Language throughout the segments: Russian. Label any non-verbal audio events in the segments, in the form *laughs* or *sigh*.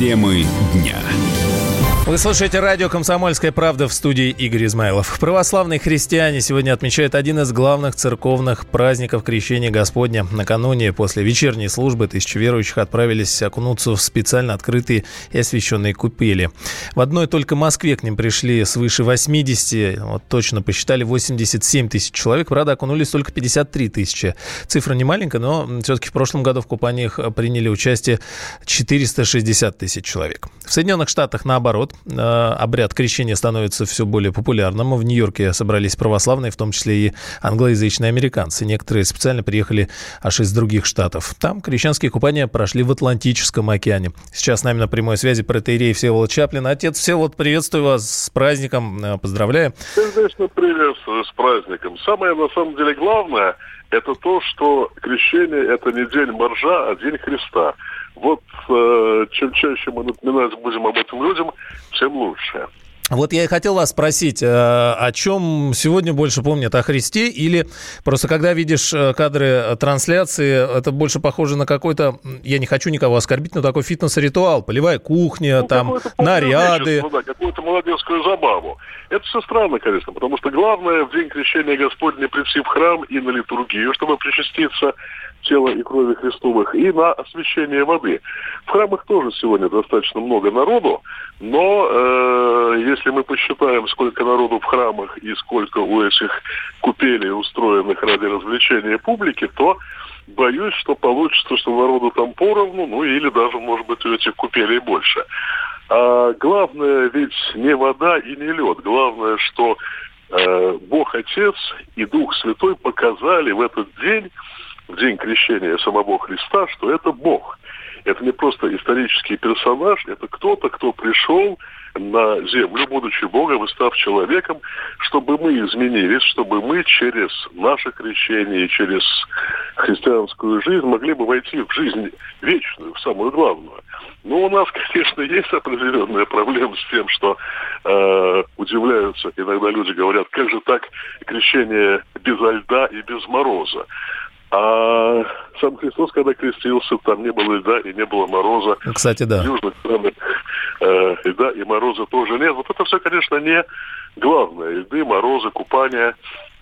Темы дня. Вы слушаете радио «Комсомольская правда» в студии Игорь Измайлов. Православные христиане сегодня отмечают один из главных церковных праздников Крещения Господня. Накануне после вечерней службы тысячи верующих отправились окунуться в специально открытые и освященные купели. В одной только Москве к ним пришли свыше 80, вот точно посчитали 87 тысяч человек. Правда, окунулись только 53 тысячи. Цифра не маленькая, но все-таки в прошлом году в купаниях приняли участие 460 тысяч человек. В Соединенных Штатах, наоборот, Э, обряд крещения становится все более популярным. В Нью-Йорке собрались православные, в том числе и англоязычные американцы. Некоторые специально приехали аж из других штатов. Там крещенские купания прошли в Атлантическом океане. Сейчас с нами на прямой связи протеерей Всеволод Чаплин. Отец Всеволод, приветствую вас с праздником, э, поздравляю. Конечно, приветствую с праздником. Самое, на самом деле, главное, это то, что крещение – это не день моржа, а день Христа. Вот э, чем чаще мы напоминать будем об этом людям, тем лучше. Вот я и хотел вас спросить, э, о чем сегодня больше помнят, о Христе или просто когда видишь э, кадры трансляции, это больше похоже на какой-то, я не хочу никого оскорбить, но такой фитнес-ритуал, полевая кухня, ну, там наряды. Да, какую-то молодецкую забаву. Это все странно, конечно, потому что главное в день крещения Господня прийти в храм и на литургию, чтобы причаститься тела и крови Христовых, и на освящение воды. В храмах тоже сегодня достаточно много народу, но э, если мы посчитаем, сколько народу в храмах и сколько у этих купелей, устроенных ради развлечения публики, то боюсь, что получится, что народу там поровну, ну или даже, может быть, у этих купелей больше. А главное ведь не вода и не лед. Главное, что э, Бог Отец и Дух Святой показали в этот день день крещения самого Христа, что это Бог. Это не просто исторический персонаж, это кто-то, кто пришел на землю, будучи Богом и став человеком, чтобы мы изменились, чтобы мы через наше крещение через христианскую жизнь могли бы войти в жизнь вечную, в самую главную. Но у нас, *laughs* конечно, есть определенная проблема с тем, что э, удивляются, иногда люди говорят, как же так крещение без льда и без мороза. А сам Христос, когда крестился, там не было льда и не было мороза. Кстати, да. В южных странах э, льда и мороза тоже нет. Вот это все, конечно, не главное. Льды, морозы, купания.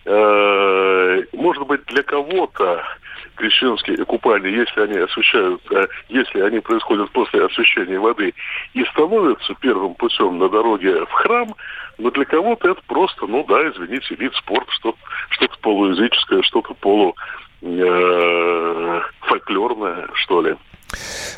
Э, может быть, для кого-то крещенские купания, если они освещают, э, если они происходят после освещения воды, и становятся первым путем на дороге в храм, но для кого-то это просто, ну да, извините, вид спорта, что-то что полуязыческое, что-то полу фольклорное, что ли.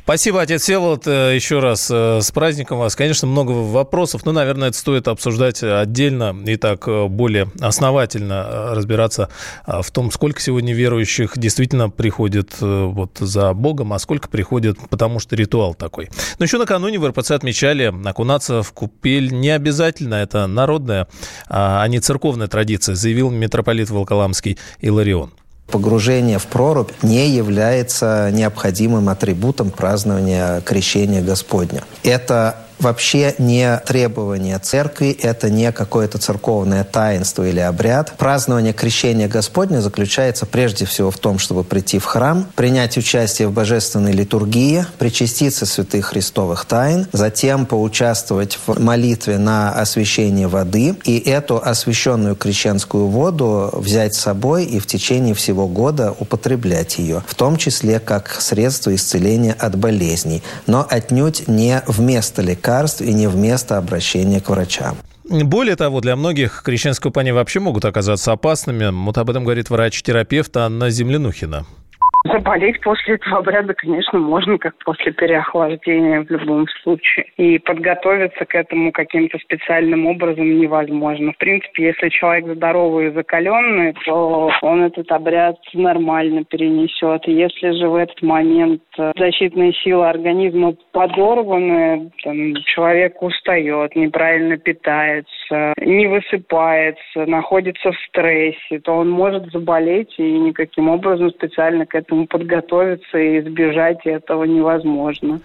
Спасибо, отец Всеволод. Э, еще раз э, с праздником вас. Конечно, много вопросов, но, наверное, это стоит обсуждать отдельно и так э, более основательно разбираться в том, сколько сегодня верующих действительно приходит вот за Богом, а сколько приходит, потому что ритуал такой. Но еще накануне в РПЦ отмечали, окунаться в купель не обязательно, это народная, а не церковная традиция, заявил митрополит Волколамский Иларион. Погружение в прорубь не является необходимым атрибутом празднования крещения Господня. Это вообще не требование церкви, это не какое-то церковное таинство или обряд. Празднование крещения Господня заключается прежде всего в том, чтобы прийти в храм, принять участие в божественной литургии, причаститься святых христовых тайн, затем поучаствовать в молитве на освящение воды и эту освященную крещенскую воду взять с собой и в течение всего года употреблять ее, в том числе как средство исцеления от болезней, но отнюдь не вместо лекарств лекарств и не вместо обращения к врачам. Более того, для многих крещенские купания вообще могут оказаться опасными. Вот об этом говорит врач-терапевт Анна Землянухина. Заболеть после этого обряда, конечно, можно, как после переохлаждения в любом случае. И подготовиться к этому каким-то специальным образом невозможно. В принципе, если человек здоровый и закаленный, то он этот обряд нормально перенесет. Если же в этот момент защитные силы организма подорваны, там, человек устает, неправильно питается, не высыпается, находится в стрессе, то он может заболеть и никаким образом специально к этому этому подготовиться и избежать этого невозможно.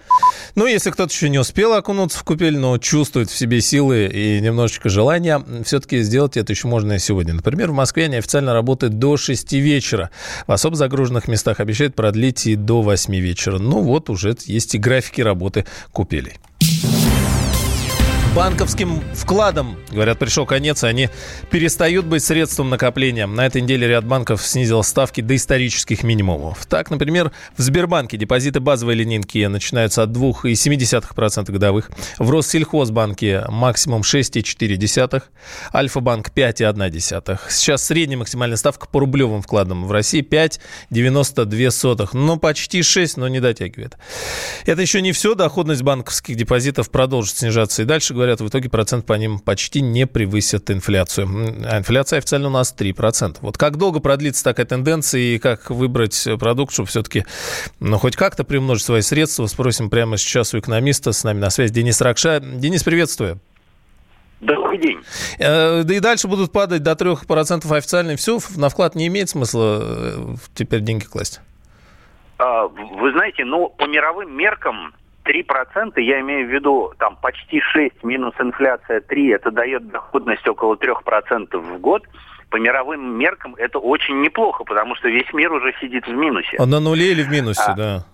Ну, если кто-то еще не успел окунуться в купель, но чувствует в себе силы и немножечко желания, все-таки сделать это еще можно и сегодня. Например, в Москве они официально работают до 6 вечера. В особо загруженных местах обещают продлить и до 8 вечера. Ну вот уже есть и графики работы купелей банковским вкладам, говорят, пришел конец, и они перестают быть средством накопления. На этой неделе ряд банков снизил ставки до исторических минимумов. Так, например, в Сбербанке депозиты базовой линейки начинаются от 2,7% годовых. В Россельхозбанке максимум 6,4%, Альфа-банк 5,1%. Сейчас средняя максимальная ставка по рублевым вкладам в России 5,92. Ну, почти 6, но не дотягивает. Это еще не все. Доходность банковских депозитов продолжит снижаться и дальше, говорят говорят, в итоге процент по ним почти не превысит инфляцию. А инфляция официально у нас 3%. Вот как долго продлится такая тенденция и как выбрать продукт, чтобы все-таки ну, хоть как-то приумножить свои средства, спросим прямо сейчас у экономиста. С нами на связи Денис Ракша. Денис, приветствую. Добрый день. Э, да и дальше будут падать до 3% официально. И все, на вклад не имеет смысла э, теперь деньги класть? А, вы знаете, ну, по мировым меркам 3%, я имею в виду там почти 6 минус инфляция 3, это дает доходность около 3% в год. По мировым меркам это очень неплохо, потому что весь мир уже сидит в минусе. А на нуле или в минусе, а, да?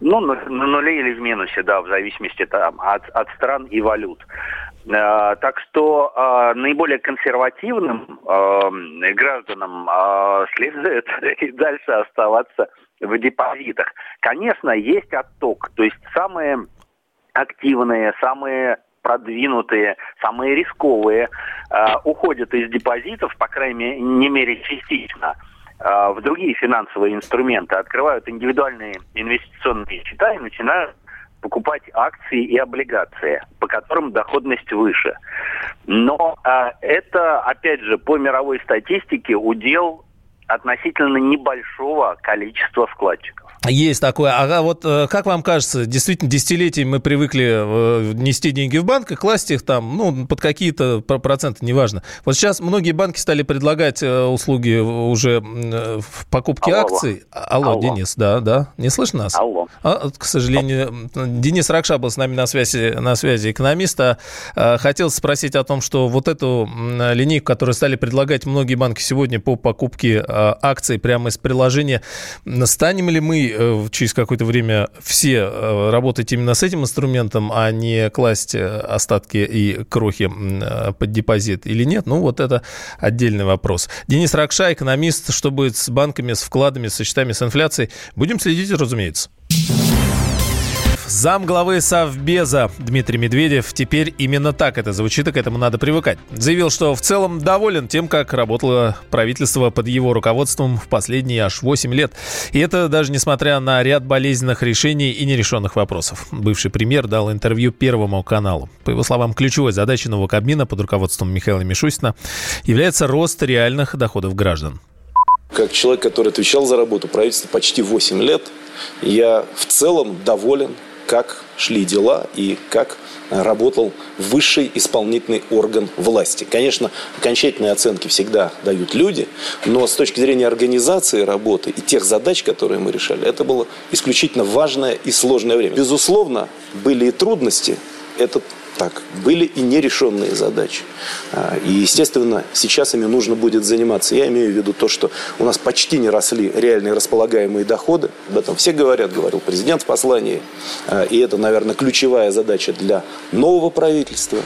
Ну, на, нуле или в минусе, да, в зависимости там, от, от стран и валют. Э, так что э, наиболее консервативным э, гражданам следует *laughs* и дальше оставаться в депозитах. Конечно, есть отток, то есть самые активные, самые продвинутые, самые рисковые уходят из депозитов, по крайней мере, частично, в другие финансовые инструменты, открывают индивидуальные инвестиционные счета и начинают покупать акции и облигации, по которым доходность выше. Но э, это, опять же, по мировой статистике удел относительно небольшого количества вкладчиков. Есть такое. Ага, вот э, как вам кажется, действительно, десятилетиями мы привыкли э, нести деньги в банк и класть их там, ну, под какие-то проценты, неважно. Вот сейчас многие банки стали предлагать э, услуги уже в покупке алло, акций. Алло, алло, Денис, да, да. Не слышно нас? Алло. А, к сожалению, Денис Ракша был с нами на связи, на связи экономиста. Хотел спросить о том, что вот эту линейку, которую стали предлагать многие банки сегодня по покупке акций прямо из приложения, станем ли мы Э, через какое-то время все э, работать именно с этим инструментом, а не класть э, остатки и крохи под депозит или нет, ну вот это отдельный вопрос. Денис Ракша, экономист, что будет с банками, с вкладами, с счетами, с инфляцией. Будем следить, разумеется. Зам главы Совбеза Дмитрий Медведев, теперь именно так это звучит, и к этому надо привыкать. Заявил, что в целом доволен тем, как работало правительство под его руководством в последние аж 8 лет. И это даже несмотря на ряд болезненных решений и нерешенных вопросов. Бывший премьер дал интервью Первому каналу. По его словам, ключевой задачей нового Кабмина под руководством Михаила Мишустина является рост реальных доходов граждан. Как человек, который отвечал за работу правительства почти 8 лет, я в целом доволен как шли дела и как работал высший исполнительный орган власти. Конечно, окончательные оценки всегда дают люди, но с точки зрения организации работы и тех задач, которые мы решали, это было исключительно важное и сложное время. Безусловно, были и трудности. Это так, были и нерешенные задачи. А, и, естественно, сейчас ими нужно будет заниматься. Я имею в виду то, что у нас почти не росли реальные располагаемые доходы. Об этом все говорят, говорил президент в послании. А, и это, наверное, ключевая задача для нового правительства.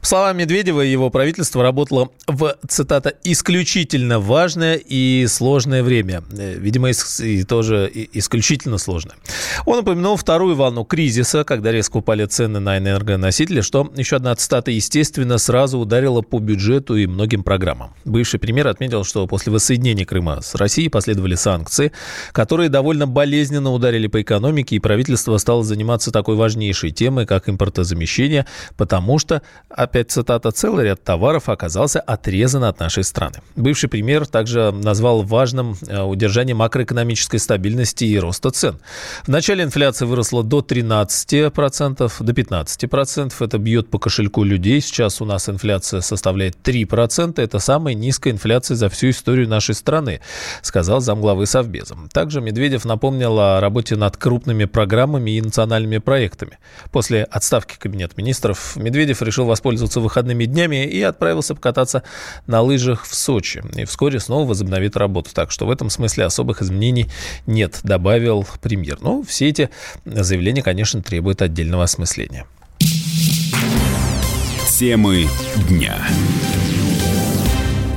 По словам Медведева, его правительство работало в, цитата, «исключительно важное и сложное время». Э, видимо, и тоже исключительно сложное. Он упомянул вторую волну кризиса, когда резко упали цены на энергоносители, что еще одна цитата, естественно, сразу ударила по бюджету и многим программам. Бывший премьер отметил, что после воссоединения Крыма с Россией последовали санкции, которые довольно болезненно ударили по экономике, и правительство стало заниматься такой важнейшей темой, как импортозамещение, потому что опять цитата, целый ряд товаров оказался отрезан от нашей страны. Бывший премьер также назвал важным э, удержание макроэкономической стабильности и роста цен. В начале инфляция выросла до 13%, до 15%. Это бьет по кошельку людей. Сейчас у нас инфляция составляет 3%. Это самая низкая инфляция за всю историю нашей страны, сказал замглавы Совбеза. Также Медведев напомнил о работе над крупными программами и национальными проектами. После отставки Кабинета министров Медведев решил воспользоваться выходными днями и отправился покататься на лыжах в Сочи. И вскоре снова возобновит работу. Так что в этом смысле особых изменений нет, добавил премьер. Но все эти заявления, конечно, требуют отдельного осмысления. Темы дня.